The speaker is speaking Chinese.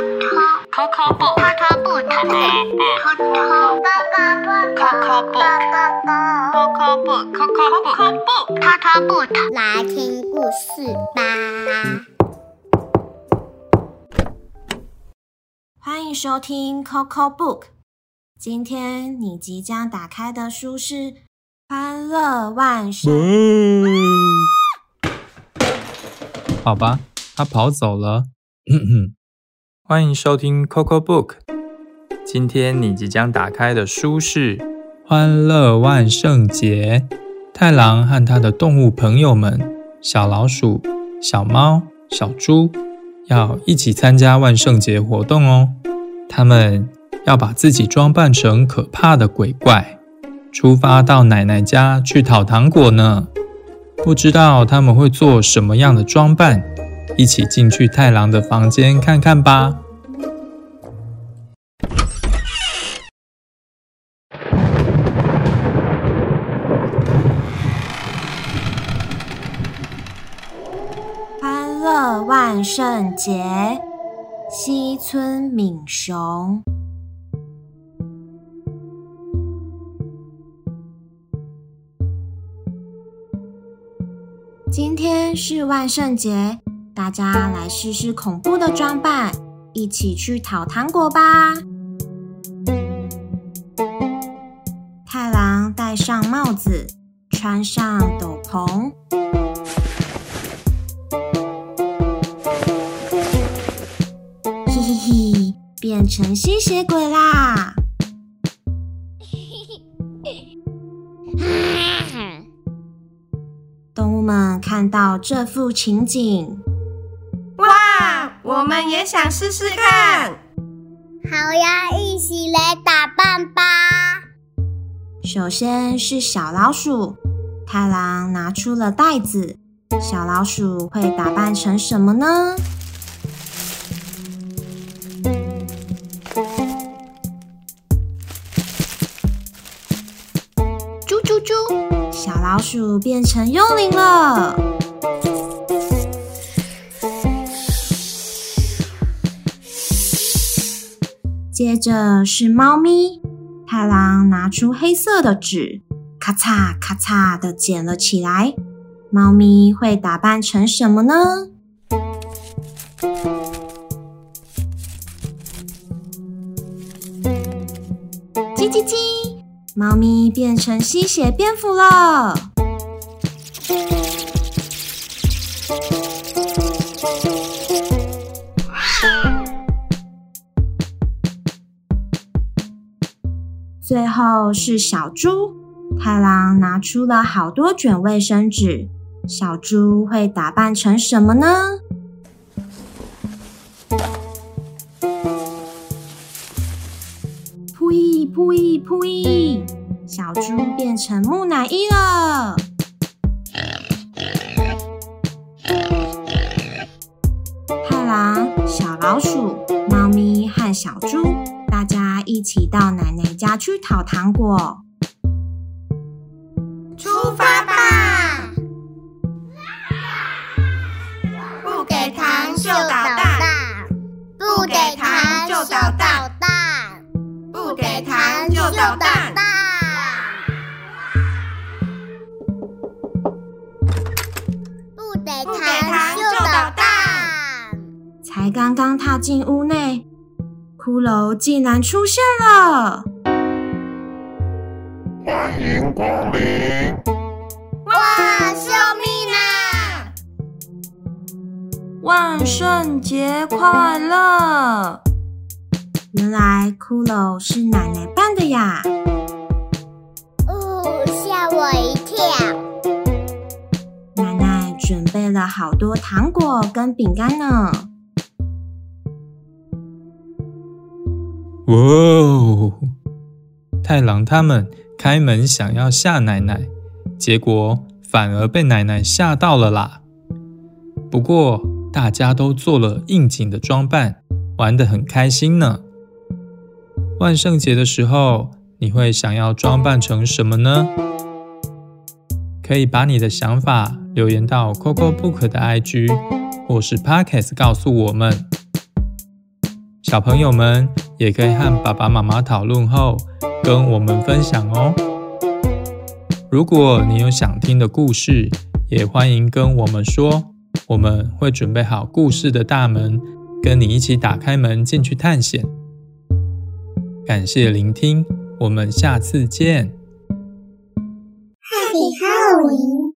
Coco Book Coco Book Coco Book Coco Book Coco Book Coco Book 来听故事吧。欢迎收听 Coco Book。今天你即将打开的书是《欢乐万圣》。好吧，他跑走了。欢迎收听 Coco Book。今天你即将打开的书是《欢乐万圣节》。太郎和他的动物朋友们——小老鼠、小猫、小猪，要一起参加万圣节活动哦。他们要把自己装扮成可怕的鬼怪，出发到奶奶家去讨糖果呢。不知道他们会做什么样的装扮？一起进去太郎的房间看看吧。欢乐万圣节，西村敏雄。今天是万圣节，大家来试试恐怖的装扮，一起去讨糖果吧！太郎戴上帽子，穿上斗篷，嘿嘿嘿，变成吸血鬼啦！动物们看到这幅情景，哇！我们也想试试看。好呀，一起来打扮吧。首先是小老鼠，太郎拿出了袋子。小老鼠会打扮成什么呢？猪猪猪，小老鼠变成幽灵了。接着是猫咪，太郎拿出黑色的纸，咔嚓咔嚓的剪了起来。猫咪会打扮成什么呢？叽叽叽，猫咪变成吸血蝙蝠了。最后是小猪，太郎拿出了好多卷卫生纸。小猪会打扮成什么呢？噗咦噗咦噗咦，小猪变成木乃伊了。太郎、小老鼠、猫咪和小猪，一起到奶奶家去讨糖果。出发吧！不给糖就捣蛋，不给糖就捣蛋，不给糖就捣蛋。不给不给糖糖就捣蛋。才刚刚踏进屋内，骷髅竟然出现了！哇！救命啊！万圣节快乐！原来骷髅是奶奶扮的呀！哦，吓我一跳！奶奶准备了好多糖果跟饼干呢。哇哦！太郎他们开门想要吓奶奶，结果反而被奶奶吓到了啦。不过大家都做了应景的装扮，玩得很开心呢。万圣节的时候，你会想要装扮成什么呢？可以把你的想法留言到 Coco Book 的 IG 或是 Podcast 告诉我们。小朋友们也可以和爸爸妈妈讨论后跟我们分享哦。如果你有想听的故事，也欢迎跟我们说，我们会准备好故事的大门，跟你一起打开门进去探险。感谢聆听，我们下次见。Happy Halloween！